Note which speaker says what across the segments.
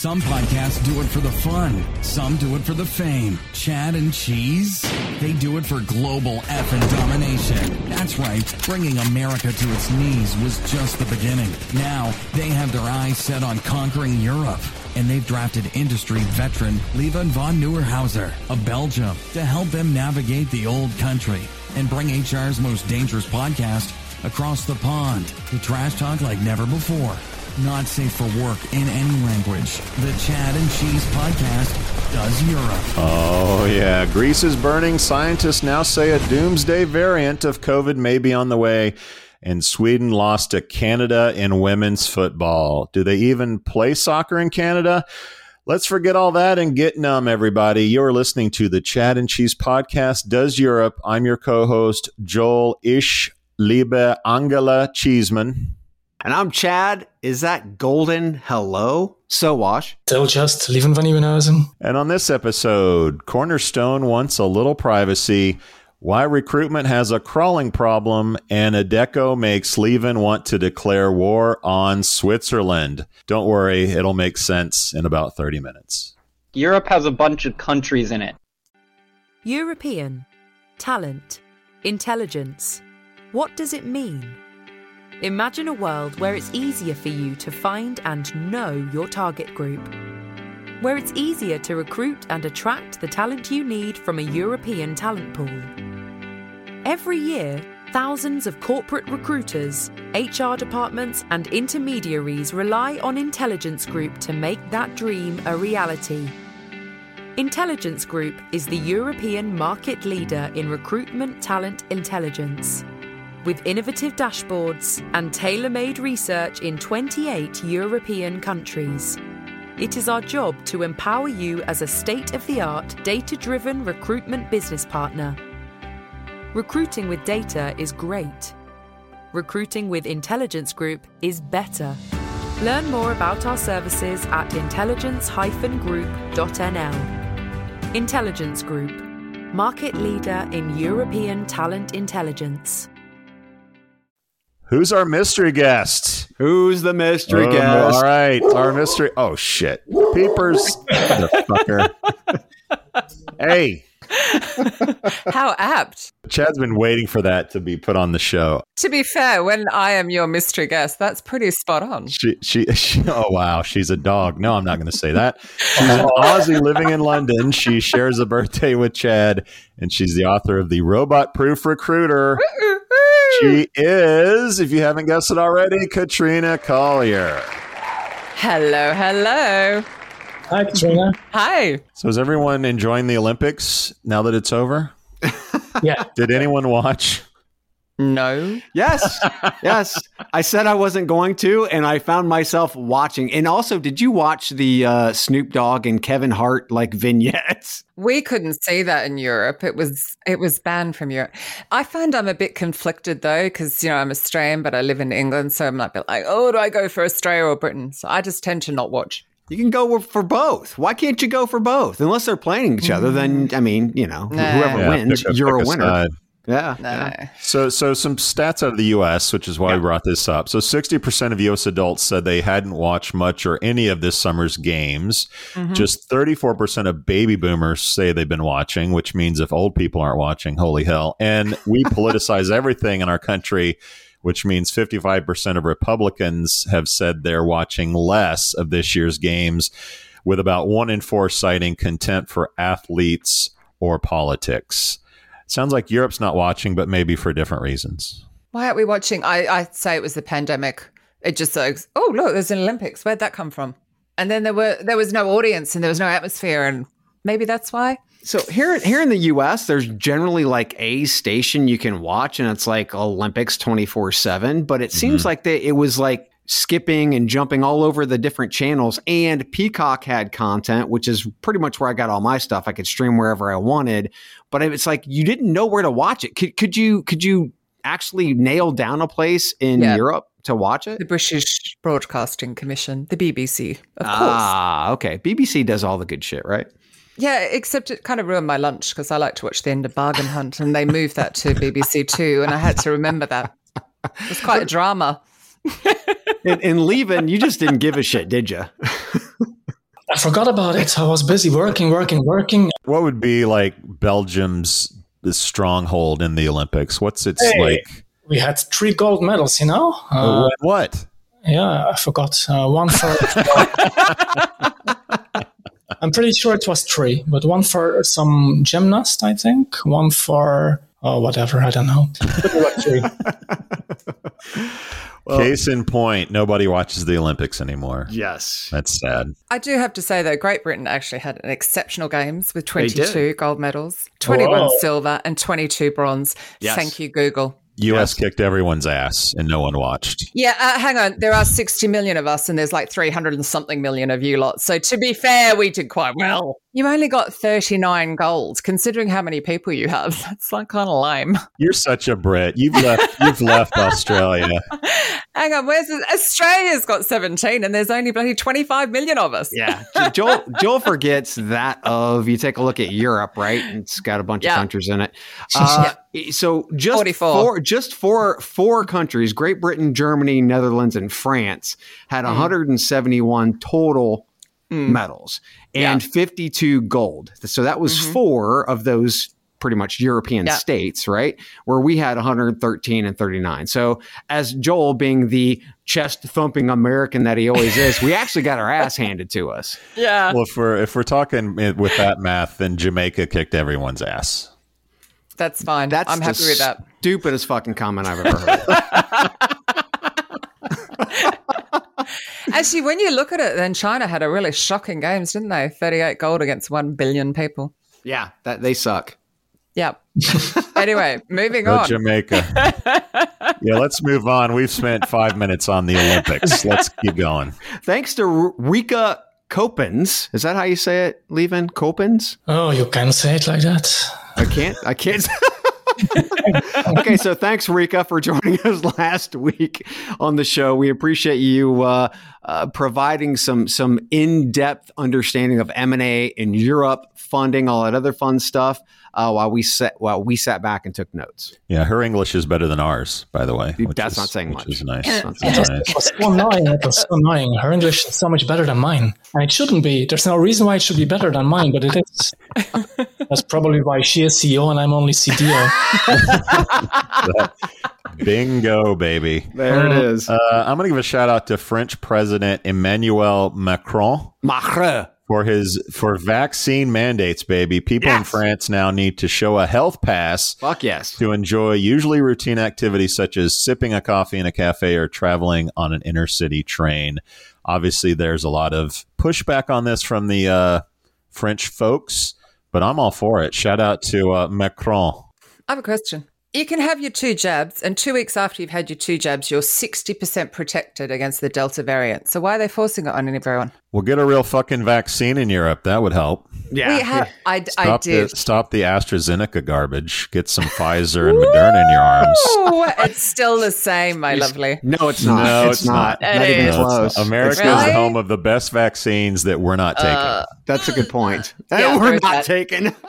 Speaker 1: Some podcasts do it for the fun. Some do it for the fame. Chad and Cheese? They do it for global effing domination. That's right. Bringing America to its knees was just the beginning. Now, they have their eyes set on conquering Europe. And they've drafted industry veteran Lieven von Neuerhauser of Belgium to help them navigate the old country and bring HR's most dangerous podcast across the pond to trash talk like never before. Not safe for work in any language. The Chad and Cheese Podcast does Europe.
Speaker 2: Oh, yeah. Greece is burning. Scientists now say a doomsday variant of COVID may be on the way. And Sweden lost to Canada in women's football. Do they even play soccer in Canada? Let's forget all that and get numb, everybody. You're listening to the Chad and Cheese Podcast Does Europe. I'm your co host, Joel Ish Liebe Angela Cheesman.
Speaker 3: And I'm Chad. Is that golden hello? So wash.
Speaker 4: Still just Lieven van Nieuwenhuyze.
Speaker 2: And on this episode, Cornerstone wants a little privacy, why recruitment has a crawling problem, and Adecco makes Lieven want to declare war on Switzerland. Don't worry, it'll make sense in about 30 minutes.
Speaker 5: Europe has a bunch of countries in it.
Speaker 6: European. Talent. Intelligence. What does it mean? Imagine a world where it's easier for you to find and know your target group. Where it's easier to recruit and attract the talent you need from a European talent pool. Every year, thousands of corporate recruiters, HR departments, and intermediaries rely on Intelligence Group to make that dream a reality. Intelligence Group is the European market leader in recruitment talent intelligence. With innovative dashboards and tailor made research in 28 European countries. It is our job to empower you as a state of the art, data driven recruitment business partner. Recruiting with data is great. Recruiting with Intelligence Group is better. Learn more about our services at intelligence-group.nl. Intelligence Group, market leader in European talent intelligence.
Speaker 2: Who's our mystery guest?
Speaker 3: Who's the mystery
Speaker 2: Oh,
Speaker 3: guest?
Speaker 2: All right, our mystery. Oh shit, peepers, motherfucker. hey,
Speaker 7: How apt.
Speaker 2: Chad's been waiting for that to be put on the show.
Speaker 7: To be fair, when I am your mystery guest, that's pretty spot on.
Speaker 2: She, she, she, oh wow, she's a dog. No, I'm not going to say that. She's an Aussie living in London. She shares a birthday with Chad, and she's the author of the Robot Proof Recruiter. She is, if you haven't guessed it already, Katrina Collier.
Speaker 7: Hello, hello.
Speaker 4: Hi, Katrina.
Speaker 7: Hi.
Speaker 2: So, is everyone enjoying the Olympics now that it's over?
Speaker 4: Yeah.
Speaker 2: Did anyone watch?
Speaker 7: No.
Speaker 3: Yes, yes. I said I wasn't going to, and I found myself watching. And also, did you watch the uh, Snoop Dogg and Kevin Hart like vignettes?
Speaker 7: We couldn't see that in Europe. It was it was banned from Europe. I find I'm a bit conflicted though, because you know I'm Australian, but I live in England, so I'm not like, oh, do I go for Australia or Britain? So I just tend to not watch.
Speaker 3: You can go for both. Why can't you go for both? Unless they're playing each other, then I mean, you know,
Speaker 7: Nah.
Speaker 3: whoever
Speaker 2: Yeah,
Speaker 3: wins,
Speaker 2: a-
Speaker 3: you're a winner.
Speaker 2: side.
Speaker 3: Yeah,
Speaker 7: No,
Speaker 3: yeah.
Speaker 2: So, so some stats out of the U.S., which is why we brought this up. So, sixty percent of U.S. adults said they hadn't watched much or any of this summer's games.
Speaker 7: Mhm.
Speaker 2: Just thirty-four percent of baby boomers say they've been watching, which means if old people aren't watching, holy hell! And we politicize everything in our country, which means fifty-five percent of Republicans have said they're watching less of this year's games, with about one in four citing contempt for athletes or politics. Sounds like Europe's not watching, but maybe for different reasons.
Speaker 7: Why aren't we watching? I I'd say it was the pandemic. It just like, oh look, there's an Olympics. Where'd that come from? And then there were there was no audience and there was no atmosphere, and maybe that's why.
Speaker 3: So here, here in the U.S., there's generally like a station you can watch, and it's like Olympics twenty four seven. But it mm-hmm. seems like they, it was like skipping and jumping all over the different channels. And Peacock had content, which is pretty much where I got all my stuff. I could stream wherever I wanted, but it's like you didn't know where to watch it. Could, could you could you actually nail down a place in
Speaker 7: Yeah.
Speaker 3: Europe to watch it?
Speaker 7: The British Broadcasting Commission, the BBC, of course.
Speaker 3: Ah, okay. BBC does all the good shit, right?
Speaker 7: Yeah, except it kind of ruined my lunch because I like to watch the end of Bargain Hunt, and they moved that to BBC Two, and I had to remember that. It was quite a drama.
Speaker 3: In, in leaving, you just didn't give a shit, did you?
Speaker 4: I forgot about it. I was busy working, working, working.
Speaker 2: What would be like Belgium's stronghold in the Olympics? What's its
Speaker 4: Hey.
Speaker 2: like?
Speaker 4: We had three gold medals, you know? Uh,
Speaker 2: what?
Speaker 4: yeah, I forgot. Uh, one for. I'm pretty sure it was three, but one for some gymnast, I think. One for. Oh, whatever. I don't know. But there.
Speaker 2: Case in point, nobody watches the Olympics anymore.
Speaker 3: Yes.
Speaker 2: That's sad.
Speaker 7: I do have to say though, Great Britain actually had an exceptional games with 22 gold medals, 21
Speaker 4: Whoa.
Speaker 7: silver, and 22 bronze.
Speaker 3: Yes.
Speaker 7: Thank you, Google.
Speaker 2: U.S. kicked everyone's ass and no one watched.
Speaker 7: Yeah, uh, hang on. There are 60 million of us, and there's like 300 and something million of you lot. So to be fair, we did quite well. You only got 39 gold, considering how many people you have. That's like kind of lame.
Speaker 2: You're such a Brit. You've left. You've left Australia.
Speaker 7: Hang on, where's this? Australia's got 17, and there's only bloody 25 million of us.
Speaker 3: Yeah. Joel Joel forgets that of you take a look at Europe, right? It's got a bunch
Speaker 7: Yeah.
Speaker 3: of countries in it. Uh, so just
Speaker 7: 44.
Speaker 3: four just four four countries, Great Britain, Germany, Netherlands, and France had 171 total medals and 52 gold. So that was mm-hmm. four of those pretty much European
Speaker 7: Yeah.
Speaker 3: states, right? Where we had 113 and 39. So as Joel being the chest thumping American that he always is, we actually got our ass handed to us.
Speaker 7: Yeah.
Speaker 2: Well, if we're if we're talking with that math, then Jamaica kicked everyone's ass.
Speaker 7: That's fine.
Speaker 3: That's
Speaker 7: I'm
Speaker 3: the
Speaker 7: happy with that.
Speaker 3: Stupidest fucking comment I've ever heard.
Speaker 7: Actually, when you look at it, then China had a really shocking games, didn't they? 38 gold against 1 billion people.
Speaker 3: yeah, that they suck.
Speaker 7: Yep. anyway, moving
Speaker 2: Go
Speaker 7: on.
Speaker 2: Jamaica. yeah, let's move on. We've spent five minutes on the Olympics. Let's keep going.
Speaker 3: Thanks to R- Rika Coppens. Is that how you say it, Levin? Copens?
Speaker 4: Oh, you can say it like that.
Speaker 3: I can't. I can't. Okay, so thanks, Rika, for joining us last week on the show. We appreciate you uh, uh, providing some some in depth understanding of M and A in Europe, funding, all that other fun stuff. Uh, while we sat while we sat back and took notes.
Speaker 2: Yeah, her English is better than ours, by the way.
Speaker 3: That's
Speaker 2: is-
Speaker 3: not saying
Speaker 2: which
Speaker 3: much.
Speaker 2: is nice.
Speaker 3: That's
Speaker 4: It was,
Speaker 3: saying
Speaker 4: it was so annoying. It was so annoying. Her English is so much better than mine. And it shouldn't be. There's no reason why it should be better than mine, but it is. That's probably why she is CEO and I'm only CDO.
Speaker 2: Bingo, baby.
Speaker 3: There it is.
Speaker 2: Uh, I'm going to give a shout out to French President Emmanuel Macron
Speaker 3: Macron.
Speaker 2: for his for vaccine mandates, baby. People in France now need to show a health pass
Speaker 3: Fuck yes.
Speaker 2: to enjoy usually routine activities such as sipping a coffee in a cafe or traveling on an inner city train. Obviously, there's a lot of pushback on this from the uh, French folks, but I'm all for it. Shout out to uh, Macron.
Speaker 7: I have a question. You can have your two jabs, and two weeks after you've had your two jabs, you're 60% protected against the Delta variant. So why are they forcing it on everyone?
Speaker 2: We'll get a real fucking vaccine in Europe. That would help.
Speaker 3: Yeah.
Speaker 7: we have, I, I
Speaker 2: Stop the,
Speaker 7: did.
Speaker 2: stop the AstraZeneca garbage. Get some Pfizer and Moderna in your arms.
Speaker 7: Ooh, it's still the same, my lovely.
Speaker 3: No, it's not.
Speaker 2: No,
Speaker 3: it's,
Speaker 2: it's
Speaker 3: not.
Speaker 7: not.
Speaker 3: Not
Speaker 7: It
Speaker 3: even.
Speaker 2: No, it's
Speaker 3: close.
Speaker 2: not. America
Speaker 3: It's
Speaker 2: is the home of the best vaccines that we're not taking.
Speaker 7: Uh,
Speaker 3: That's a good point.
Speaker 7: Yeah,
Speaker 3: We're not
Speaker 7: that.
Speaker 3: taking.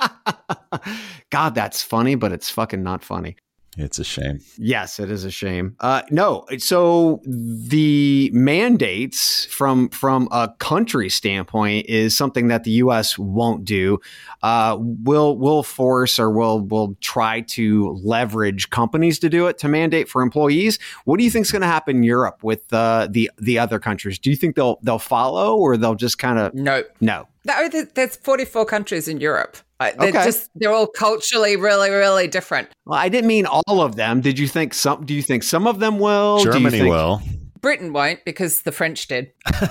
Speaker 3: God, that's funny, but it's fucking not funny.
Speaker 2: it's a shame.
Speaker 3: Yes, it is a shame. Uh, no, so the mandates from from a country standpoint is something that the U.S. won't do. Uh, will will force or will will try to leverage companies to do it to mandate for employees. What do you think is going to happen in Europe with uh, the the other countries? Do you think they'll they'll follow or they'll just kind of
Speaker 7: No.
Speaker 3: no?
Speaker 7: No, there- there's 44 countries in Europe. Uh, They're
Speaker 3: Okay.
Speaker 7: just, they're all culturally really, really different.
Speaker 3: Well, I didn't mean all of them. Did you think some? Do you think some of them will?
Speaker 2: Germany
Speaker 3: think-
Speaker 2: will.
Speaker 7: Britain won't because the French did.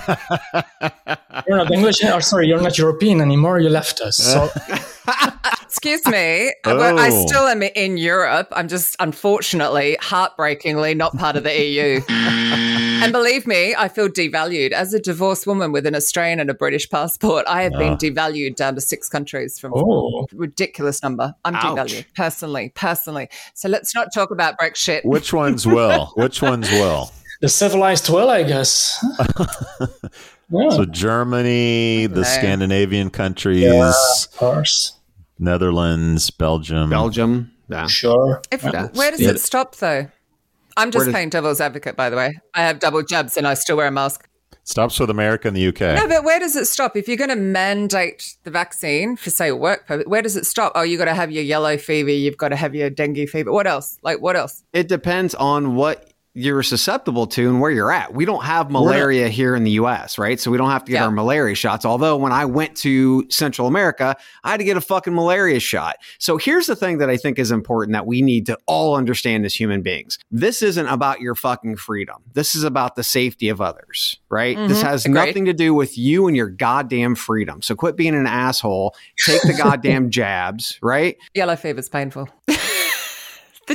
Speaker 4: You're not English, or sorry, you're not European anymore. You left us. So
Speaker 7: Excuse me. Well, I
Speaker 2: Oh.
Speaker 7: still am in Europe. I'm just unfortunately, heartbreakingly, not part of the EU. And believe me, I feel devalued. As a divorced woman with an Australian and a British passport, I have been
Speaker 2: Ah.
Speaker 7: devalued down to six countries from
Speaker 4: Oh.
Speaker 7: ridiculous number. I'm
Speaker 3: Ouch.
Speaker 7: devalued personally, personally. So let's not talk about Brexit.
Speaker 2: Which ones will? Which ones will?
Speaker 4: The civilized will, I guess. yeah,
Speaker 2: So Germany, the
Speaker 7: No.
Speaker 2: Scandinavian countries,
Speaker 4: Yeah. of course.
Speaker 2: Netherlands, Belgium.
Speaker 3: Belgium. Yeah.
Speaker 4: Sure.
Speaker 7: If,
Speaker 3: Yeah.
Speaker 7: where does it stop though? I'm just
Speaker 3: does-
Speaker 7: playing devil's advocate, by the way. I have double jabs and I still wear a mask.
Speaker 2: Stops with America and the UK.
Speaker 7: No, but where does it stop? If you're going to mandate the vaccine for, say, work purpose, where does it stop? Oh, you've got to have your yellow fever. You've got to have your dengue fever. What else? Like, what else?
Speaker 3: It depends on what you're susceptible to and where you're at. We don't have malaria here in the US, right? So we don't have to get
Speaker 7: Yeah.
Speaker 3: our malaria shots. Although when I went to Central America, I had to get a fucking malaria shot. So here's the thing that I think is important that we need to all understand as human beings. This isn't about your fucking freedom. This is about the safety of others, right? This
Speaker 7: Mhm.
Speaker 3: has
Speaker 7: Agreed.
Speaker 3: nothing to do with you and your goddamn freedom. So quit being an asshole. Take the goddamn jabs, right?
Speaker 7: Yellow fever's painful.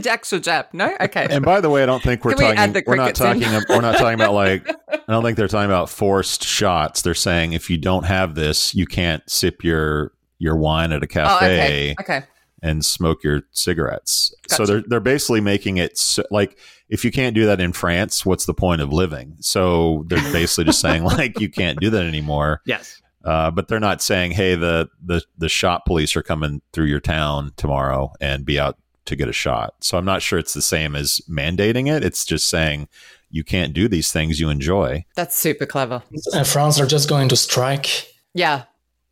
Speaker 7: the actual jab. No? Okay.
Speaker 2: And by the way, I don't think we're
Speaker 7: Can we
Speaker 2: talking.
Speaker 7: add the
Speaker 2: we're not
Speaker 7: crickets in?
Speaker 2: talking. we're not talking about like. I don't think they're talking about forced shots. They're saying if you don't have this, you can't sip your your wine at a
Speaker 7: oh,
Speaker 2: cafe
Speaker 7: okay. Okay.
Speaker 2: and smoke your cigarettes. So they're they're basically making it so, like if you can't do that in France, what's the point of living? So they're basically just saying like you can't do that anymore.
Speaker 3: Yes.
Speaker 2: Uh, but they're not saying, hey, the the the shot police are coming through your town tomorrow and be out to get a shot. So I'm not sure it's the same as mandating it. It's just saying you can't do these things you enjoy.
Speaker 7: That's super clever.
Speaker 4: Uh, France are just going to strike.
Speaker 7: Yeah.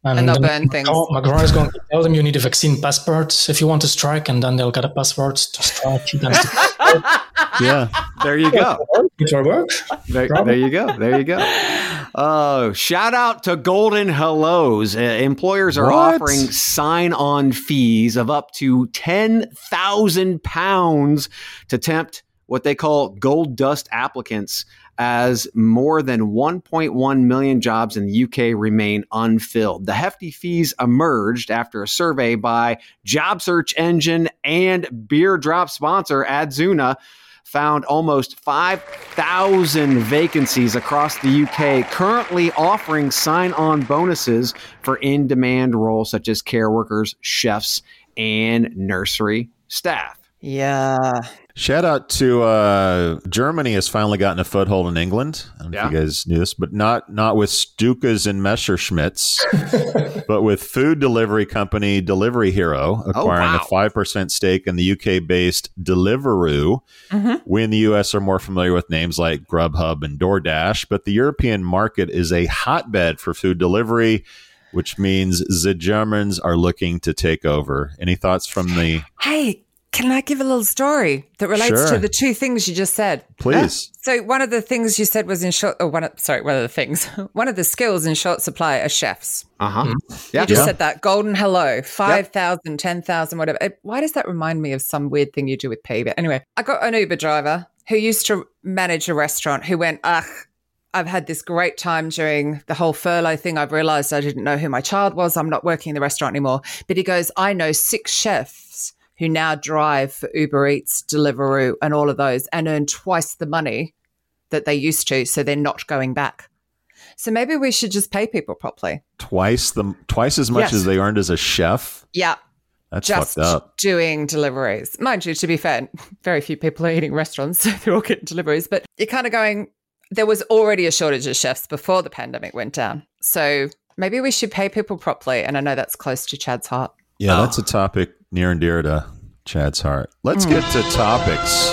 Speaker 4: And,
Speaker 7: And they'll
Speaker 4: then
Speaker 7: burn things.
Speaker 4: Macron, Macron is going to tell them you need a vaccine passport if you want to strike, and then they'll get a passport to strike. Then
Speaker 2: Yeah.
Speaker 3: There you go.
Speaker 4: it will work.
Speaker 3: There, there you go. There you go. Oh, shout out to Golden Hellos. Uh, employers are
Speaker 2: What?
Speaker 3: offering sign on fees of up to 10,000 pounds to tempt what they call gold dust applicants as more than 1.1 million jobs in the UK remain unfilled. The hefty fees emerged after a survey by job search engine and beer drop sponsor Adzuna found almost 5,000 vacancies across the UK, currently offering sign on bonuses for in demand roles such as care workers, chefs, and nursery staff.
Speaker 7: Yeah.
Speaker 2: Shout out to uh, Germany has finally gotten a foothold in England. I don't know if you guys knew this, but not not with Stukas and Messerschmitts, but with food delivery company Delivery Hero acquiring
Speaker 3: wow.
Speaker 2: a five percent stake in the UK based Deliveroo.
Speaker 7: Mhm.
Speaker 2: We in the US are more familiar with names like Grubhub and DoorDash, but the European market is a hotbed for food delivery. Which means the Germans are looking to take over. Any thoughts from the
Speaker 7: Hey, can I give a little story that relates
Speaker 2: Sure.
Speaker 7: to the two things you just said?
Speaker 2: please?
Speaker 7: So one of the things you said was in short, or one of, sorry, one of the things, one of the skills in short supply are chefs.
Speaker 3: Uh huh. Yeah.
Speaker 7: You just
Speaker 2: Yeah.
Speaker 7: said that golden hello, 5,000, 10,000, whatever. It- why does that remind me of some weird thing you do with pay? But anyway, I got an Uber driver who used to manage a restaurant who went, ugh, I've had this great time during the whole furlough thing. I've realized I didn't know who my child was. I'm not working in the restaurant anymore. But he goes, I know six chefs who now drive for Uber Eats, Deliveroo, and all of those and earn twice the money that they used to. So they're not going back. So maybe we should just pay people properly.
Speaker 2: twice the twice as much
Speaker 3: Yes.
Speaker 2: as they earned as a chef.
Speaker 7: Yeah.
Speaker 2: That's
Speaker 7: just
Speaker 2: fucked up.
Speaker 7: doing deliveries. Mind you, to be fair, very few people are eating restaurants, so they're all getting deliveries. But you're kind of going, there was already a shortage of chefs before the pandemic went down. So maybe we should pay people properly. And I know that's close to Chad's heart.
Speaker 2: Yeah,
Speaker 3: Oh.
Speaker 2: that's a topic near and dear to Chad's heart. Let's get to topics.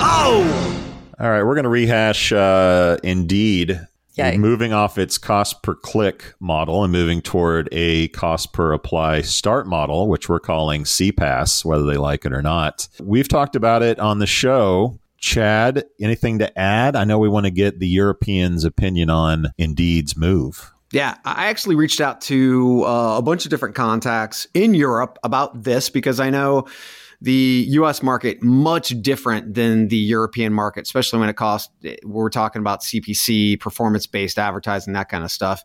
Speaker 3: Oh!
Speaker 2: All right, we're going to rehash uh, Indeed. Moving off its cost per click model and moving toward a cost per apply start model, which we're calling CPAS, whether they like it or not. We've talked about it on the show. Chad, anything to add? I know we want to get the Europeans' opinion on Indeed's move.
Speaker 3: Yeah, I actually reached out to uh, a bunch of different contacts in Europe about this because I know the US market much different than the European market, especially when it costs we're talking about CPC, performance based advertising, that kind of stuff.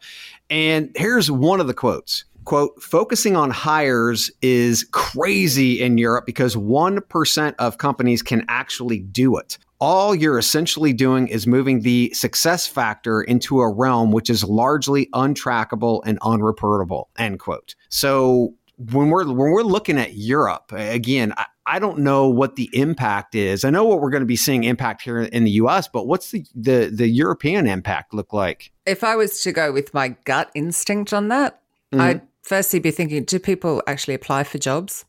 Speaker 3: And here's one of the quotes. Quote, focusing on hires is crazy in Europe because 1% of companies can actually do it. All you're essentially doing is moving the success factor into a realm which is largely untrackable and unreportable. End quote. So when we're when we're looking at Europe again, I, I don't know what the impact is. I know what we're going to be seeing impact here in the U.S., but what's the the, the European impact look like?
Speaker 7: If I was to go with my gut instinct on that, mm-hmm. I'd firstly be thinking: Do people actually apply for jobs?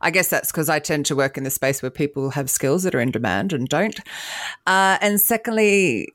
Speaker 7: I guess that's because I tend to work in the space where people have skills that are in demand and don't. Uh, and secondly,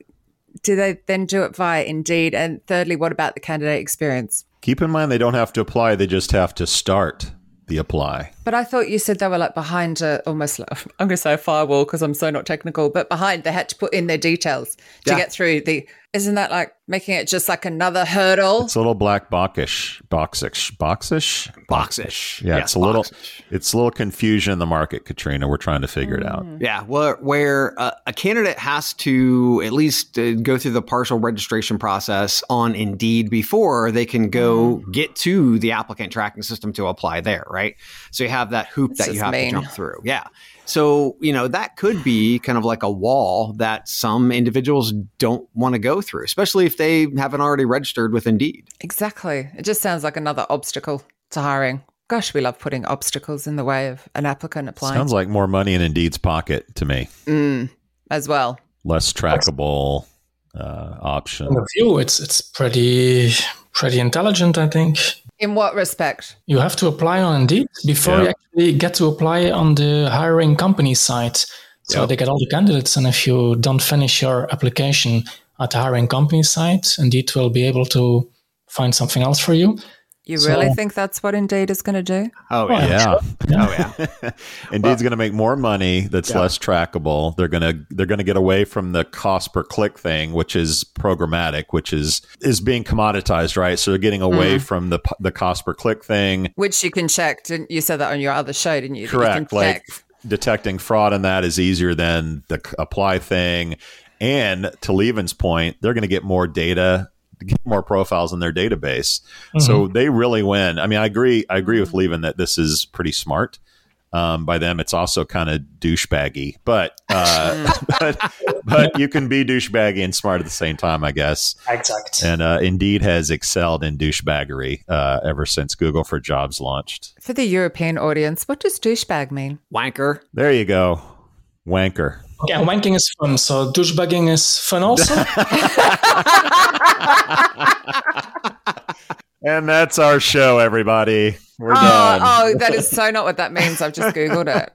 Speaker 7: do they then do it via Indeed? And thirdly, what about the candidate experience?
Speaker 2: Keep in mind they don't have to apply; they just have to start the apply.
Speaker 7: But I thought you said they were like behind a almost like, I'm going to say a firewall because I'm so not technical, but behind they had to put in their details to yeah. get through the isn't that like making it just like another hurdle?
Speaker 2: It's a little black boxish, boxish, boxish,
Speaker 3: boxish.
Speaker 2: Yeah, yes, it's a little, it's a little confusion in the market, Katrina. We're trying to figure mm. it out.
Speaker 3: Yeah, well, where uh, a candidate has to at least uh, go through the partial registration process on Indeed before they can go mm. get to the applicant tracking system to apply there, right? So you have that hoop it's that you have to jump through. Yeah. So, you know, that could be kind of like a wall that some individuals don't want to go through, especially if they haven't already registered with Indeed.
Speaker 7: Exactly. It just sounds like another obstacle to hiring. Gosh, we love putting obstacles in the way of an applicant applying.
Speaker 2: Sounds like more money in Indeed's pocket to me.
Speaker 7: Mm, as well.
Speaker 2: Less trackable uh, option.
Speaker 4: In the view, it's it's pretty pretty intelligent, I think.
Speaker 7: In what respect?
Speaker 4: You have to apply on Indeed before yep. you actually get to apply on the hiring company site. So yep. they get all the candidates, and if you don't finish your application at the hiring company site, Indeed will be able to find something else for you.
Speaker 7: You so, really think that's what Indeed is going to do?
Speaker 2: Oh, yeah. yeah. Oh, yeah. Indeed's well, going to make more money that's yeah. less trackable. They're going to they're going to get away from the cost per click thing, which is programmatic, which is is being commoditized, right? So they're getting away mm. from the the cost per click thing,
Speaker 7: which you can check. Didn't you said that on your other show, didn't you?
Speaker 2: Correct. You like detecting fraud in that is easier than the apply thing. And to Levin's point, they're going to get more data get more profiles in their database. Mm-hmm. So they really win. I mean, I agree. I agree with Lieven that this is pretty smart. Um, by them, it's also kind of douchebaggy, but, uh, but but you can be douchebaggy and smart at the same time, I guess.
Speaker 4: Exactly.
Speaker 2: And uh, Indeed has excelled in douchebaggery uh, ever since Google for Jobs launched.
Speaker 7: For the European audience, what does douchebag mean?
Speaker 3: Wanker.
Speaker 2: There you go, wanker.
Speaker 4: Yeah, wanking is fun, so douchebagging is fun also.
Speaker 2: and that's our show, everybody. We're
Speaker 7: oh,
Speaker 2: done.
Speaker 7: Oh, that is so not what that means. I've just Googled it.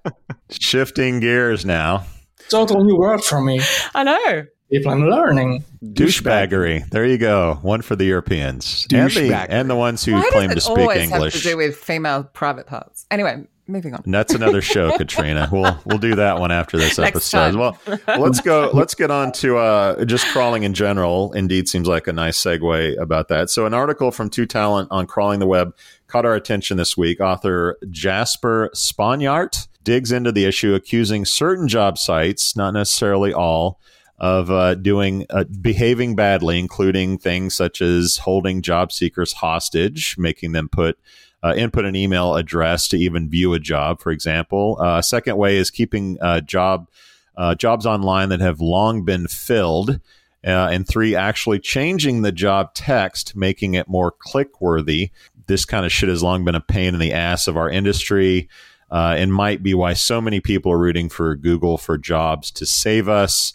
Speaker 2: Shifting gears now.
Speaker 4: Total new word for me.
Speaker 7: I know.
Speaker 4: People I'm learning.
Speaker 2: Douchebaggery. There you go. One for the Europeans. And the, and the ones who Why claim to speak English.
Speaker 7: Have to do with female private parts. Anyway, moving on.
Speaker 2: And that's another show, Katrina. We'll we'll do that one after this episode. Well, let's go. Let's get on to uh, just crawling in general. Indeed, seems like a nice segue about that. So, an article from ToTalent on crawling the web caught our attention this week. Author Jasper Spanjaart digs into the issue, accusing certain job sites, not necessarily all. Of uh, doing uh, behaving badly, including things such as holding job seekers hostage, making them put uh, input an email address to even view a job, for example. Uh, second way is keeping uh, job uh, jobs online that have long been filled. Uh, and three, actually changing the job text, making it more click worthy. This kind of shit has long been a pain in the ass of our industry. Uh, and might be why so many people are rooting for Google for jobs to save us.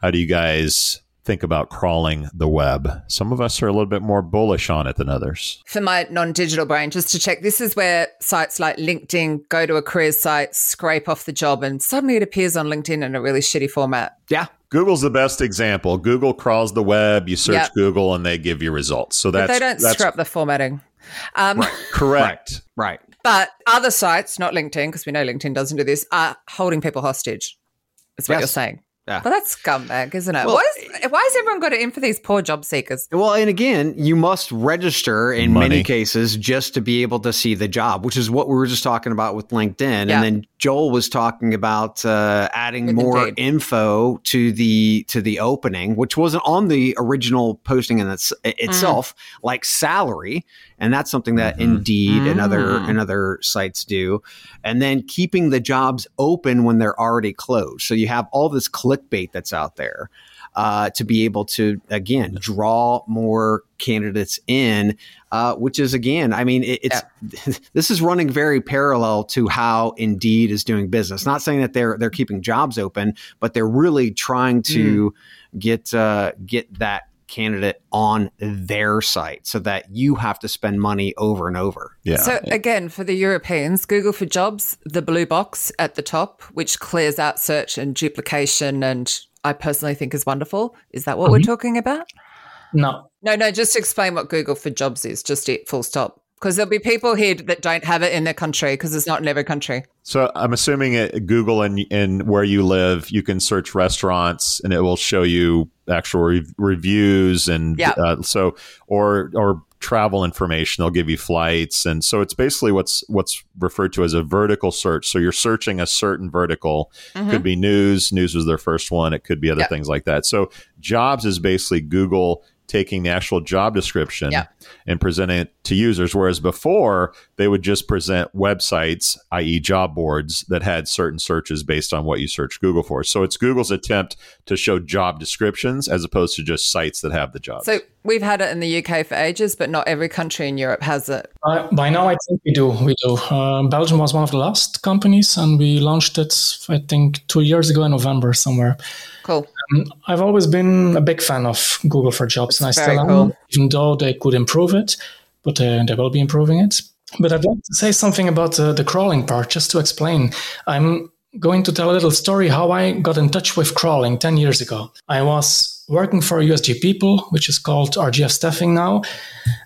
Speaker 2: How do you guys think about crawling the web. Some of us are a little bit more bullish on it than others.
Speaker 7: For my non digital brain, just to check, this is where sites like LinkedIn go to a careers site, scrape off the job, and suddenly it appears on LinkedIn in a really shitty format.
Speaker 3: Yeah.
Speaker 2: Google's the best example. Google crawls the web, you search yep. Google, and they give you results. So that's.
Speaker 7: But they don't
Speaker 2: that's,
Speaker 7: screw up the formatting.
Speaker 3: Um, right.
Speaker 2: Correct.
Speaker 3: right. right.
Speaker 7: But other sites, not LinkedIn, because we know LinkedIn doesn't do this, are holding people hostage. That's what yes. you're saying. Yeah. Well, that's scumbag, isn't it? Well, why, is, why has everyone got it in for these poor job seekers?
Speaker 3: Well, and again, you must register in Money. many cases just to be able to see the job, which is what we were just talking about with LinkedIn. Yeah. And then Joel was talking about uh, adding with more Indeed. info to the to the opening, which wasn't on the original posting in its, itself, mm. like salary, and that's something that mm-hmm. Indeed mm. and other mm. and other sites do. And then keeping the jobs open when they're already closed, so you have all this. Cl- clickbait that's out there uh, to be able to again draw more candidates in, uh, which is again, I mean, it, it's yeah. this is running very parallel to how Indeed is doing business. Not saying that they're they're keeping jobs open, but they're really trying to mm. get uh, get that candidate on their site so that you have to spend money over and over.
Speaker 7: Yeah. So again, for the Europeans, Google for Jobs, the blue box at the top, which clears out search and duplication and I personally think is wonderful. Is that what mm-hmm. we're talking about?
Speaker 4: No.
Speaker 7: No, no, just explain what Google for Jobs is, just it, full stop. Because there'll be people here that don't have it in their country because it's not in every country.
Speaker 2: So I'm assuming at Google and, and where you live, you can search restaurants and it will show you actual re- reviews and
Speaker 7: yeah. Uh,
Speaker 2: so or or travel information. They'll give you flights, and so it's basically what's what's referred to as a vertical search. So you're searching a certain vertical. Mm-hmm. Could be news. News was their first one. It could be other things like that. So jobs is basically Google taking the actual job description and presenting it to users. Whereas before, they would just present websites, i.e., job boards, that had certain searches based on what you search Google for. So it's Google's attempt to show job descriptions as opposed to just sites that have the jobs.
Speaker 7: So we've had it in the UK for ages, but not every country in Europe has it.
Speaker 4: Uh, by now, I think we do. We do. Uh, Belgium was one of the last companies, and we launched it, I think, two years ago in November somewhere.
Speaker 7: Cool.
Speaker 4: Um, I've always been a big fan of Google for Jobs, That's and I still cool. am, even though they could improve it, but uh, they will be improving it. But I'd like to say something about uh, the crawling part, just to explain. I'm going to tell a little story how I got in touch with crawling 10 years ago. I was working for USG People, which is called RGF Staffing now,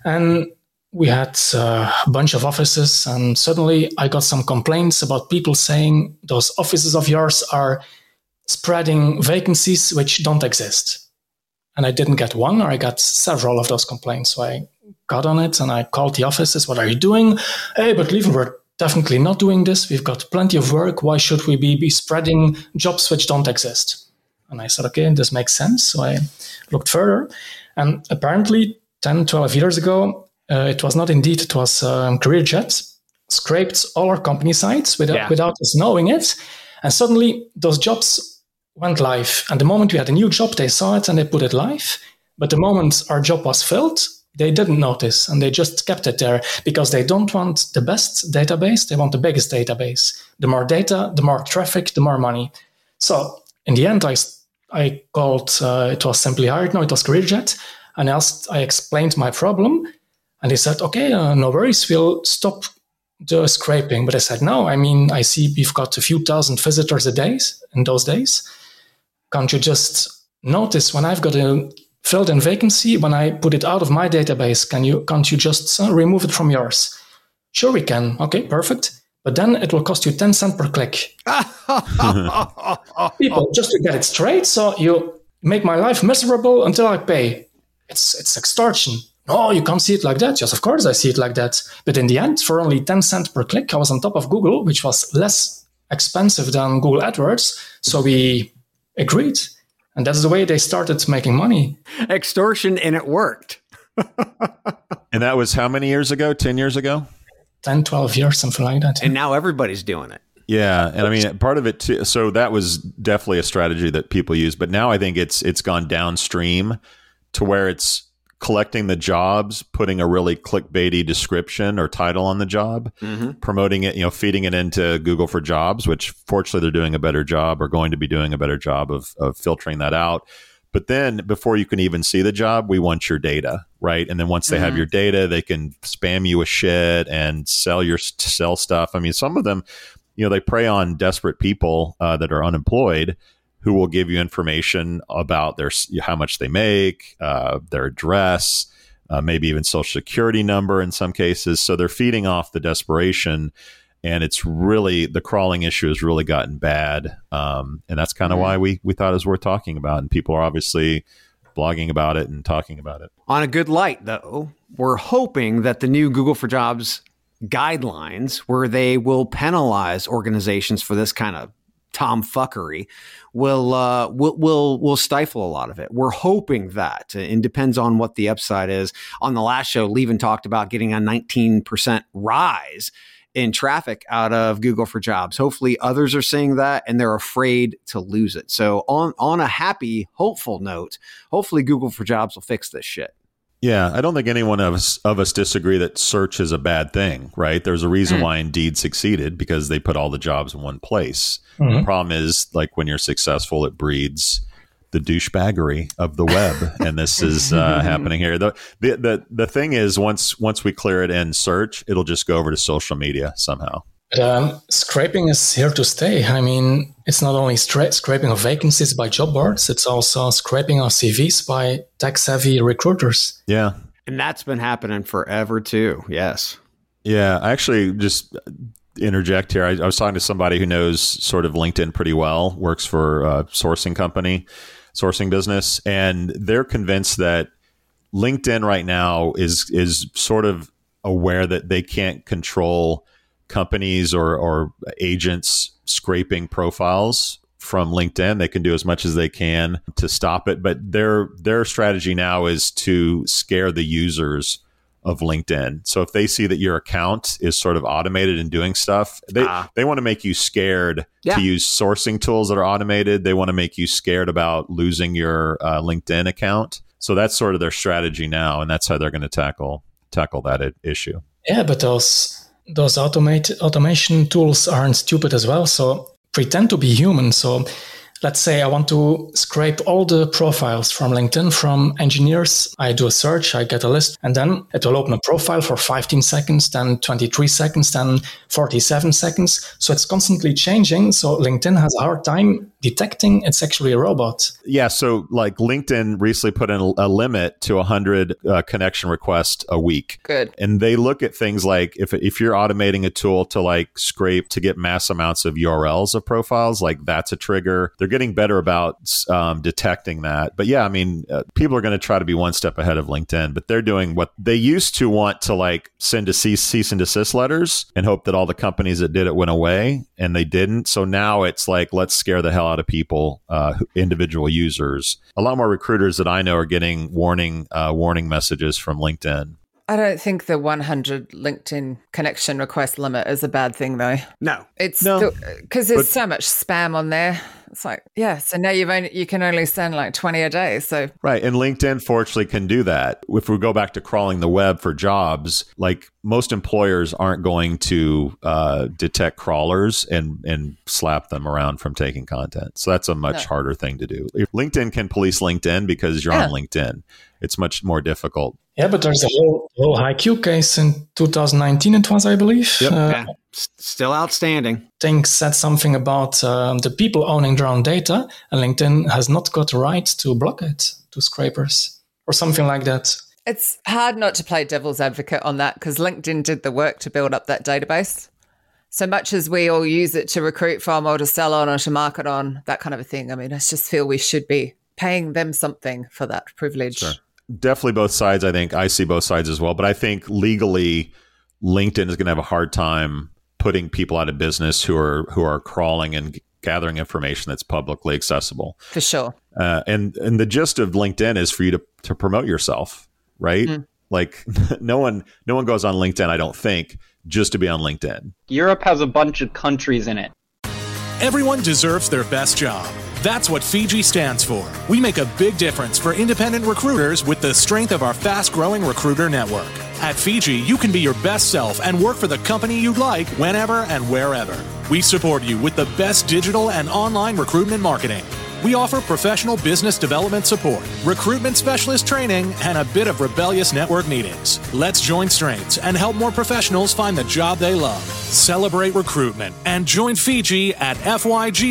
Speaker 4: and we had uh, a bunch of offices, and suddenly I got some complaints about people saying those offices of yours are spreading vacancies which don't exist. And I didn't get one, or I got several of those complaints. So I got on it and I called the offices. What are you doing? Hey, but Lieven, we're definitely not doing this. We've got plenty of work. Why should we be, be spreading jobs which don't exist? And I said, okay, this makes sense. So I looked further. And apparently, 10, 12 years ago, uh, it was not indeed, it was um, CareerJet scraped all our company sites without, yeah. without us knowing it. And suddenly, those jobs went live. And the moment we had a new job, they saw it and they put it live. But the moment our job was filled, they didn't notice and they just kept it there because they don't want the best database, they want the biggest database. The more data, the more traffic, the more money. So in the end, I, I called, uh, it was Simply Hired, no, it was CareerJet, and asked, I explained my problem. And they said, okay, uh, no worries, we'll stop the scraping. But I said, no, I mean, I see we've got a few thousand visitors a day in those days. Can't you just notice when I've got a filled in vacancy, when I put it out of my database, can you can't you just uh, remove it from yours? Sure, we can. Okay, perfect. But then it will cost you 10 cents per click. People, just to get it straight, so you make my life miserable until I pay. It's it's extortion. No, you can't see it like that. Yes, of course I see it like that. But in the end, for only 10 cents per click, I was on top of Google, which was less expensive than Google AdWords. So we agreed. And that's the way they started making money.
Speaker 3: Extortion, and it worked.
Speaker 2: and that was how many years ago? 10 years ago?
Speaker 4: 10, 12 years, something like that.
Speaker 3: And now everybody's doing it.
Speaker 2: Yeah, and I mean part of it too. So that was definitely a strategy that people use, but now I think it's it's gone downstream to where it's collecting the jobs, putting a really clickbaity description or title on the job, mm-hmm. promoting it, you know, feeding it into Google for Jobs, which fortunately they're doing a better job or going to be doing a better job of, of filtering that out. But then before you can even see the job, we want your data, right? And then once they mm-hmm. have your data, they can spam you with shit and sell your sell stuff. I mean, some of them, you know, they prey on desperate people uh, that are unemployed who will give you information about their how much they make, uh, their address, uh, maybe even social security number in some cases. So they're feeding off the desperation, and it's really the crawling issue has really gotten bad, um, and that's kind of mm-hmm. why we we thought it was worth talking about. And people are obviously blogging about it and talking about it.
Speaker 3: On a good light, though, we're hoping that the new Google for Jobs guidelines, where they will penalize organizations for this kind of tomfuckery will uh, will will will stifle a lot of it. We're hoping that, and depends on what the upside is. On the last show, Lieven talked about getting a 19% rise in traffic out of Google for Jobs. Hopefully, others are seeing that and they're afraid to lose it. So, on on a happy, hopeful note, hopefully Google for Jobs will fix this shit.
Speaker 2: Yeah, I don't think anyone of us, of us disagree that search is a bad thing, right? There's a reason mm. why Indeed succeeded because they put all the jobs in one place. Mm-hmm. The problem is, like, when you're successful, it breeds the douchebaggery of the web, and this is uh, happening here. The, the the the thing is, once once we clear it in search, it'll just go over to social media somehow.
Speaker 4: Um, scraping is here to stay. I mean, it's not only stra- scraping of vacancies by job boards; it's also scraping of CVs by tech-savvy recruiters.
Speaker 2: Yeah,
Speaker 3: and that's been happening forever too. Yes.
Speaker 2: Yeah, I actually just interject here. I, I, was talking to somebody who knows sort of LinkedIn pretty well, works for a sourcing company, sourcing business, and they're convinced that LinkedIn right now is is sort of aware that they can't control companies or, or agents scraping profiles from LinkedIn. They can do as much as they can to stop it, but their their strategy now is to scare the users of LinkedIn. So if they see that your account is sort of automated and doing stuff, they ah. they want to make you scared yeah. to use sourcing tools that are automated. They want to make you scared about losing your uh, LinkedIn account. So that's sort of their strategy now, and that's how they're going to tackle tackle that issue.
Speaker 4: Yeah, but those those automate automation tools aren't stupid as well. So pretend to be human. So let's say I want to scrape all the profiles from LinkedIn from engineers. I do a search, I get a list, and then it will open a profile for 15 seconds, then 23 seconds, then 47 seconds. So it's constantly changing. So LinkedIn has a hard time detecting it's actually a robot.
Speaker 2: Yeah. So like LinkedIn recently put in a limit to 100 uh, connection requests a week.
Speaker 7: Good.
Speaker 2: And they look at things like if, if you're automating a tool to like scrape to get mass amounts of URLs of profiles, like that's a trigger. They're getting better about um, detecting that. But yeah, I mean, uh, people are going to try to be one step ahead of LinkedIn, but they're doing what they used to want to like send a cease, cease and desist letters and hope that all the companies that did it went away and they didn't. So now it's like, let's scare the hell out of people, uh, individual users. A lot more recruiters that I know are getting warning, uh, warning messages from LinkedIn.
Speaker 7: I don't think the 100 LinkedIn connection request limit is a bad thing, though.
Speaker 3: No,
Speaker 7: it's because there's but, so much spam on there. It's like, yeah. So now you've only you can only send like twenty a day. So
Speaker 2: right, and LinkedIn fortunately can do that. If we go back to crawling the web for jobs, like most employers aren't going to uh, detect crawlers and and slap them around from taking content. So that's a much no. harder thing to do. LinkedIn can police LinkedIn because you're yeah. on LinkedIn. It's much more difficult.
Speaker 4: Yeah, but there's a whole, whole hiQ case in 2019, it was, I believe.
Speaker 3: Yep. Uh, yeah still outstanding.
Speaker 4: Think said something about um, the people owning their own data, and LinkedIn has not got the right to block it to scrapers or something like that.
Speaker 7: It's hard not to play devil's advocate on that because LinkedIn did the work to build up that database. So much as we all use it to recruit from or to sell on or to market on, that kind of a thing. I mean, I just feel we should be paying them something for that privilege. Sure.
Speaker 2: Definitely both sides, I think. I see both sides as well. But I think legally, LinkedIn is going to have a hard time putting people out of business who are who are crawling and gathering information that's publicly accessible.
Speaker 7: For sure.
Speaker 2: Uh, and and the gist of LinkedIn is for you to to promote yourself, right? Mm. Like no one no one goes on LinkedIn, I don't think, just to be on LinkedIn.
Speaker 5: Europe has a bunch of countries in it.
Speaker 8: Everyone deserves their best job. That's what Fygi stands for. We make a big difference for independent recruiters with the strength of our fast growing recruiter network. At Fygi, you can be your best self and work for the company you'd like whenever and wherever. We support you with the best digital and online recruitment marketing. We offer professional business development support, recruitment specialist training, and a bit of rebellious network meetings. Let's join strengths and help more professionals find the job they love. Celebrate recruitment and join Fygi at fygi.nl.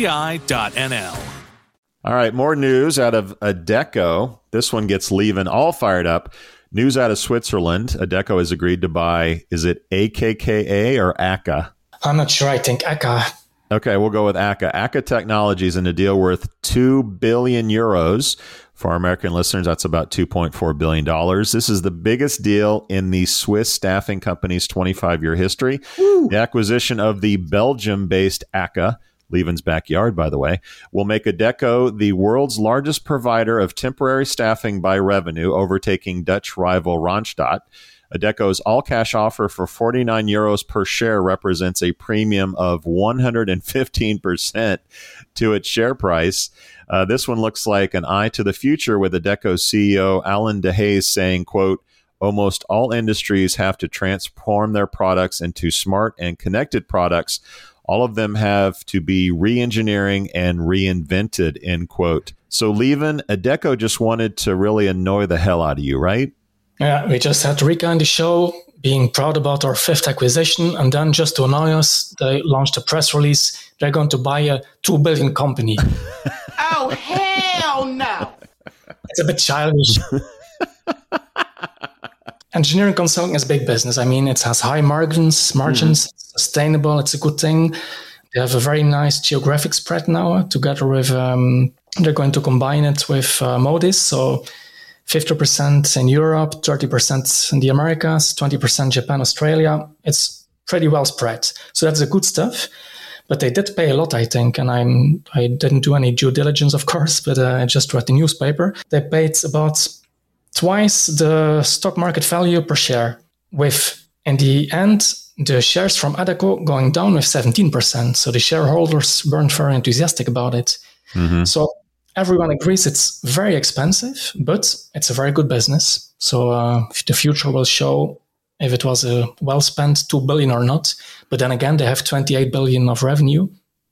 Speaker 2: All right, more news out of Adecco. This one gets Lieven all fired up. News out of Switzerland. Adecco has agreed to buy, is it AKKA or AKA?
Speaker 4: I'm not sure. I think AKA.
Speaker 2: Okay, we'll go with AKA. AKA Technologies in a deal worth 2 billion euros. For our American listeners, that's about $2.4 billion. This is the biggest deal in the Swiss staffing company's 25 year history. Woo. The acquisition of the Belgium based AKA Lieven's backyard, by the way, will make Adecco the world's largest provider of temporary staffing by revenue, overtaking Dutch rival Randstad. Adecco's all cash offer for 49 euros per share represents a premium of 115% to its share price. Uh, this one looks like an eye to the future with Adecco's CEO Alain Dehaze saying, quote, almost all industries have to transform their products into smart and connected products. All of them have to be re-engineering and reinvented, end quote. So Lieven, Adecco just wanted to really annoy the hell out of you, right?
Speaker 4: Yeah, we just had Rika on the show being proud about our fifth acquisition. And then just to annoy us, they launched a press release. They're going to buy a two billion company.
Speaker 9: oh, hell no.
Speaker 4: It's a bit childish. Engineering consulting is big business. I mean, it has high margins, margins, mm-hmm. sustainable. It's a good thing. They have a very nice geographic spread now. Together with, um, they're going to combine it with uh, Modis. So 50% in Europe, 30% in the Americas, 20% Japan, Australia. It's pretty well spread. So that's the good stuff. But they did pay a lot, I think, and I'm I didn't do any due diligence, of course, but uh, I just read the newspaper. They paid about twice the stock market value per share, with in the end the shares from Adecco going down with 17%. So the shareholders weren't very enthusiastic about it. Mm-hmm. So everyone agrees it's very expensive, but it's a very good business. So uh, the future will show if it was a well spent two billion or not. But then again, they have 28 billion of revenue,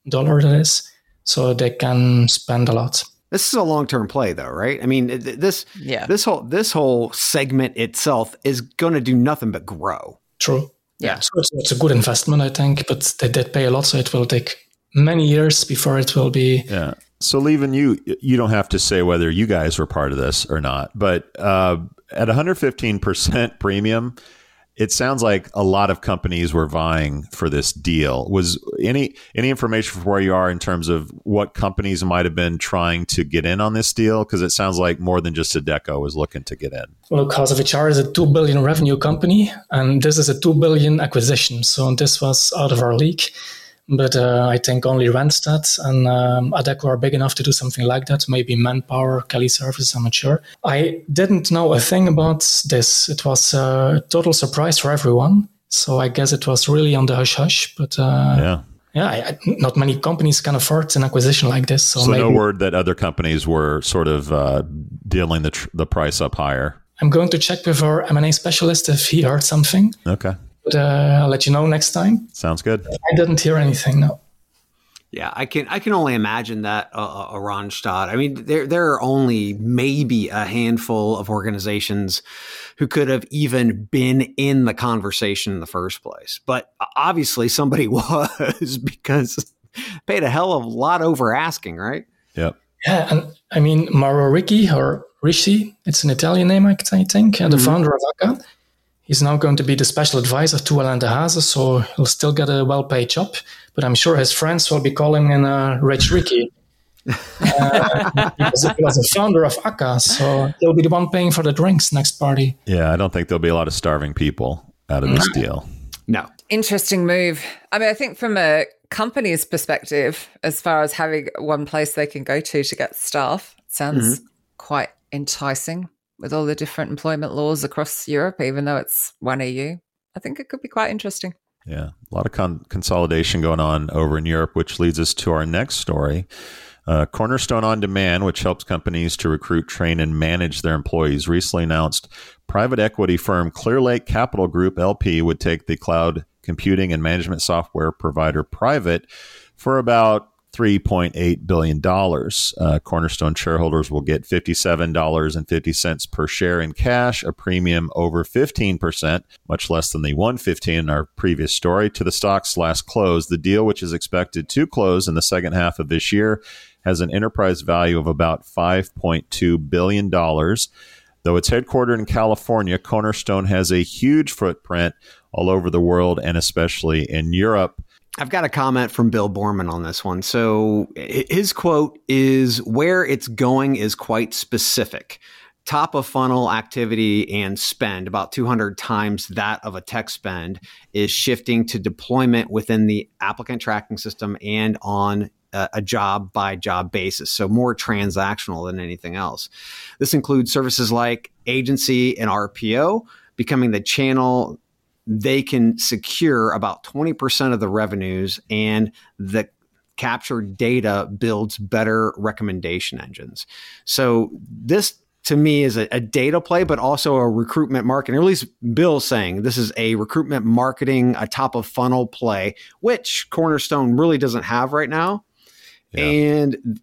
Speaker 4: dollar that is, so they can spend a lot.
Speaker 3: This is a long term play, though, right? I mean, this yeah. this whole this whole segment itself is going to do nothing but grow.
Speaker 4: True. Yeah. So it's, it's, a good investment, I think, but they did pay a lot, so it will take many years before it will be
Speaker 2: yeah. So, Lieven, you you don't have to say whether you guys were part of this or not, but uh, at 115% premium, it sounds like a lot of companies were vying for this deal. Was any any information for where you are in terms of what companies might have been trying to get in on this deal? Because it sounds like more than just Adecco was looking to get in.
Speaker 4: Well, House of HR is a two billion revenue company, and this is a two billion acquisition. So this was out of our league. But uh, I think only Randstad and um, Adecco are big enough to do something like that. Maybe Manpower, Kelly Services, I'm not sure. I didn't know a thing about this. It was a total surprise for everyone. So I guess it was really on the hush hush. But uh,
Speaker 2: yeah.
Speaker 4: Yeah, I, not many companies can afford an acquisition like this. So,
Speaker 2: so maybe, no word that other companies were sort of uh, dealing the tr- the price up higher.
Speaker 4: I'm going to check with our M&A specialist if he heard something.
Speaker 2: Okay.
Speaker 4: But uh, I'll let you know next time.
Speaker 2: Sounds good.
Speaker 4: I didn't hear anything. No.
Speaker 3: Yeah, I can I can only imagine that uh, a Randstad. I mean, there there are only maybe a handful of organizations who could have even been in the conversation in the first place. But obviously, somebody was because paid a hell of a lot over asking, right?
Speaker 2: Yep.
Speaker 4: Yeah, and I mean Mauro Ricci or Rishi, it's an Italian name, I think, mm-hmm. the founder of AKKA He's now going to be the special advisor to Alain Dehaze, so he'll still get a well-paid job. But I'm sure his friends will be calling him uh, Rich Ricky. uh, because he was a founder of AKKA, so he'll be the one paying for the drinks next party.
Speaker 2: Yeah, I don't think there'll be a lot of starving people out of this no. deal.
Speaker 3: No.
Speaker 7: Interesting move. I mean, I think from a company's perspective, as far as having one place they can go to to get staff, sounds mm-hmm. quite enticing with all the different employment laws across Europe, even though it's one EU. I think it could be quite interesting.
Speaker 2: Yeah, a lot of con- consolidation going on over in Europe, which leads us to our next story. Uh, Cornerstone On Demand, which helps companies to recruit, train, and manage their employees, recently announced private equity firm Clearlake Capital Group LP would take the cloud computing and management software provider private for about $3.8 billion. Uh, Cornerstone shareholders will get $57.50 per share in cash, a premium over 15%, much less than the 115 in our previous story, to the stock's last close. The deal, which is expected to close in the second half of this year, has an enterprise value of about $5.2 billion. Though it's headquartered in California, Cornerstone has a huge footprint all over the world and especially in Europe.
Speaker 3: I've got a comment from Bill Boorman on this one. So his quote is where it's going is quite specific. Top of funnel activity and spend, about 200 times that of a tech spend, is shifting to deployment within the applicant tracking system and on a job by job basis. So more transactional than anything else. This includes services like agency and RPO, becoming the channel they can secure about 20% of the revenues and the captured data builds better recommendation engines. So this to me is a, a, data play, but also a recruitment marketing. Or at least Bill's saying this is a recruitment marketing, a top of funnel play, which Cornerstone really doesn't have right now. Yeah. And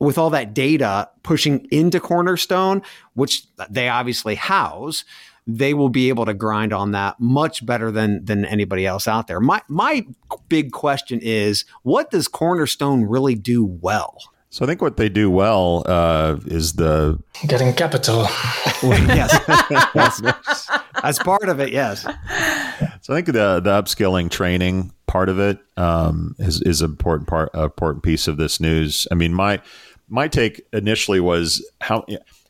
Speaker 3: with all that data pushing into Cornerstone, which they obviously house, they will be able to grind on that much better than than anybody else out there. My my big question is, what does Cornerstone really do well?
Speaker 2: So I think what they do well uh, is the
Speaker 4: getting capital.
Speaker 3: yes, yes. as part of it. Yes.
Speaker 2: So I think the the upskilling training part of it um, is is an important part, a important piece of this news. I mean, my my take initially was how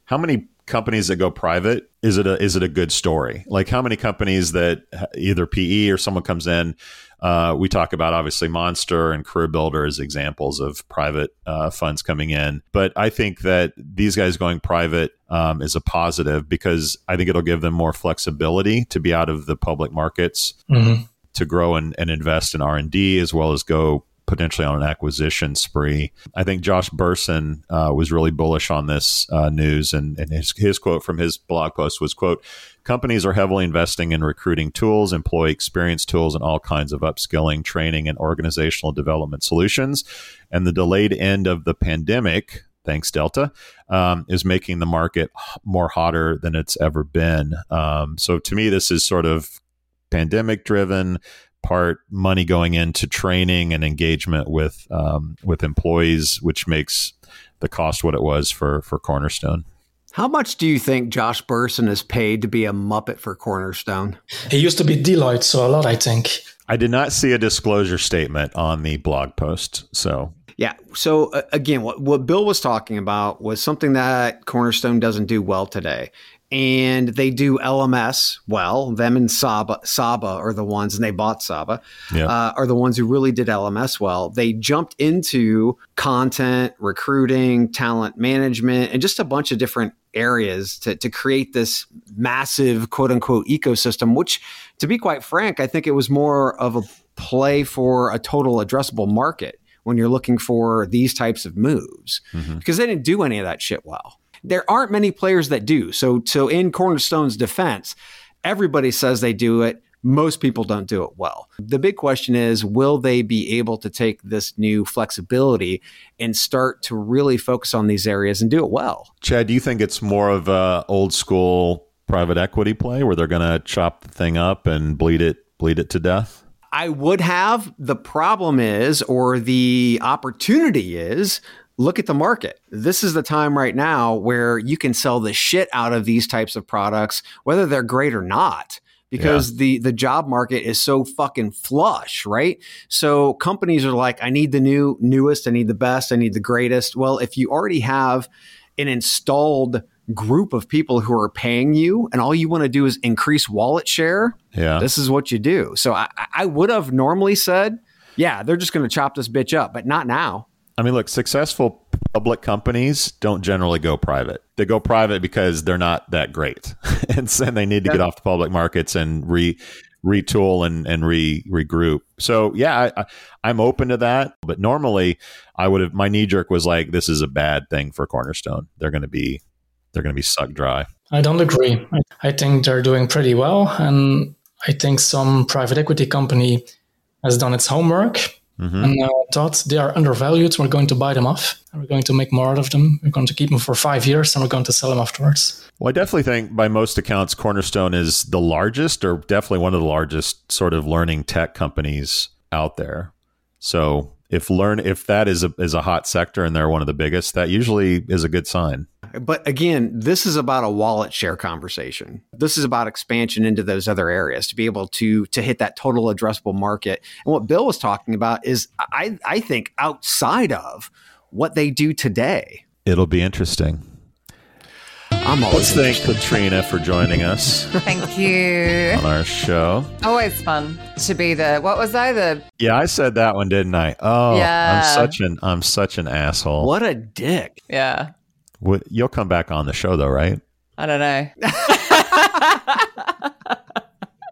Speaker 2: how many companies that go private is it a is it a good story like how many companies that either pe or someone comes in uh, we talk about obviously monster and career builder as examples of private uh, funds coming in but i think that these guys going private um, is a positive because i think it'll give them more flexibility to be out of the public markets mm-hmm. to grow and, and invest in r&d as well as go potentially on an acquisition spree. I think Josh Bersin uh, was really bullish on this uh, news, and, and his, his quote from his blog post was, "quote Companies are heavily investing in recruiting tools, employee experience tools, and all kinds of upskilling, training, and organizational development solutions. And the delayed end of the pandemic." Thanks, Delta, um, is making the market more hotter than it's ever been. Um, so, to me, this is sort of pandemic driven part money going into training and engagement with um, with employees, which makes the cost what it was for for Cornerstone.
Speaker 3: How much do you think Josh Bersin is paid to be a Muppet for Cornerstone?
Speaker 4: He used to be Deloitte, so a lot, I think.
Speaker 2: I did not see a disclosure statement on the blog post, so
Speaker 3: yeah. So uh, again, what, what Bill was talking about was something that Cornerstone doesn't do well today and they do LMS well. Them and Saba, Saba are the ones, and they bought Saba, yeah. uh, are the ones who really did LMS well. They jumped into content, recruiting, talent management, and just a bunch of different areas to, to create this massive quote unquote ecosystem, which, to be quite frank, I think it was more of a play for a total addressable market when you're looking for these types of moves mm-hmm. because they didn't do any of that shit well there aren't many players that do. So, so in Cornerstone's defense, everybody says they do it. Most people don't do it well. The big question is will they be able to take this new flexibility and start to really focus on these areas and do it well?
Speaker 2: Chad, do you think it's more of a old school private equity play where they're going to chop the thing up and bleed it bleed it to death?
Speaker 3: I would have. The problem is, or the opportunity is, look at the market. This is the time right now where you can sell the shit out of these types of products, whether they're great or not. Because yeah. the the job market is so fucking flush, right? So companies are like, I need the new newest, I need the best, I need the greatest. Well, if you already have an installed group of people who are paying you and all you want to do is increase wallet share, yeah. this is what you do. So I, I would have normally said, yeah, they're just going to chop this bitch up, but not now.
Speaker 2: I mean, look, successful public companies don't generally go private. They go private because they're not that great, and so they need to get off the public markets and re retool and and re regroup. So yeah, I, I, am open to that. But normally, I would have my knee jerk was like, this is a bad thing for Cornerstone. They're going to be they're going to be sucked dry.
Speaker 4: I don't agree. I think they're doing pretty well, and I think some private equity company has done its homework Mm-hmm. And uh, thought they are undervalued. We're going to buy them off. We're going to make more out of them. We're going to keep them for five years and we're going to sell them afterwards.
Speaker 2: Well, I definitely think by most accounts, Cornerstone is the largest or definitely one of the largest sort of learning tech companies out there. So if learn if that is a is a hot sector and they're one of the biggest, that usually is a good sign.
Speaker 3: But again, this is about a wallet share conversation. This is about expansion into those other areas to be able to to hit that total addressable market. And what Bill was talking about is I I think outside of what they do today.
Speaker 2: It'll be interesting.
Speaker 3: I'm always
Speaker 2: Let's thank Katrina for joining us.
Speaker 7: Thank you.
Speaker 2: On our show.
Speaker 7: Always fun to be the what was I the
Speaker 2: Yeah, I said that one, didn't I? Oh yeah. I'm such an I'm such an asshole.
Speaker 3: What a dick.
Speaker 7: Yeah.
Speaker 2: What, you'll come back on the show though, right?
Speaker 7: I don't know.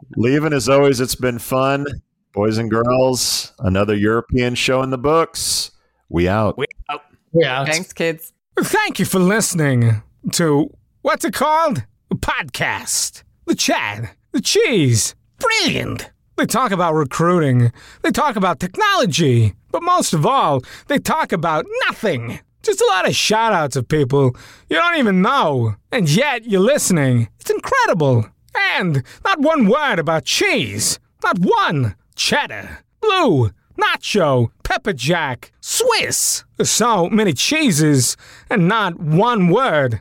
Speaker 2: Lieven as always, it's been fun. Boys and girls, another European show in the books. We out.
Speaker 3: We out.
Speaker 4: We out.
Speaker 7: Thanks, kids.
Speaker 10: Thank you for listening to what's it called? Podcast. The Chad. The cheese. Brilliant. They talk about recruiting. They talk about technology. But most of all, they talk about nothing. Just a lot of shout outs of people you don't even know. And yet you're listening. It's incredible. And not one word about cheese. Not one. Cheddar. Blue. Nacho. Pepper Jack. Swiss. So many cheeses and not one word.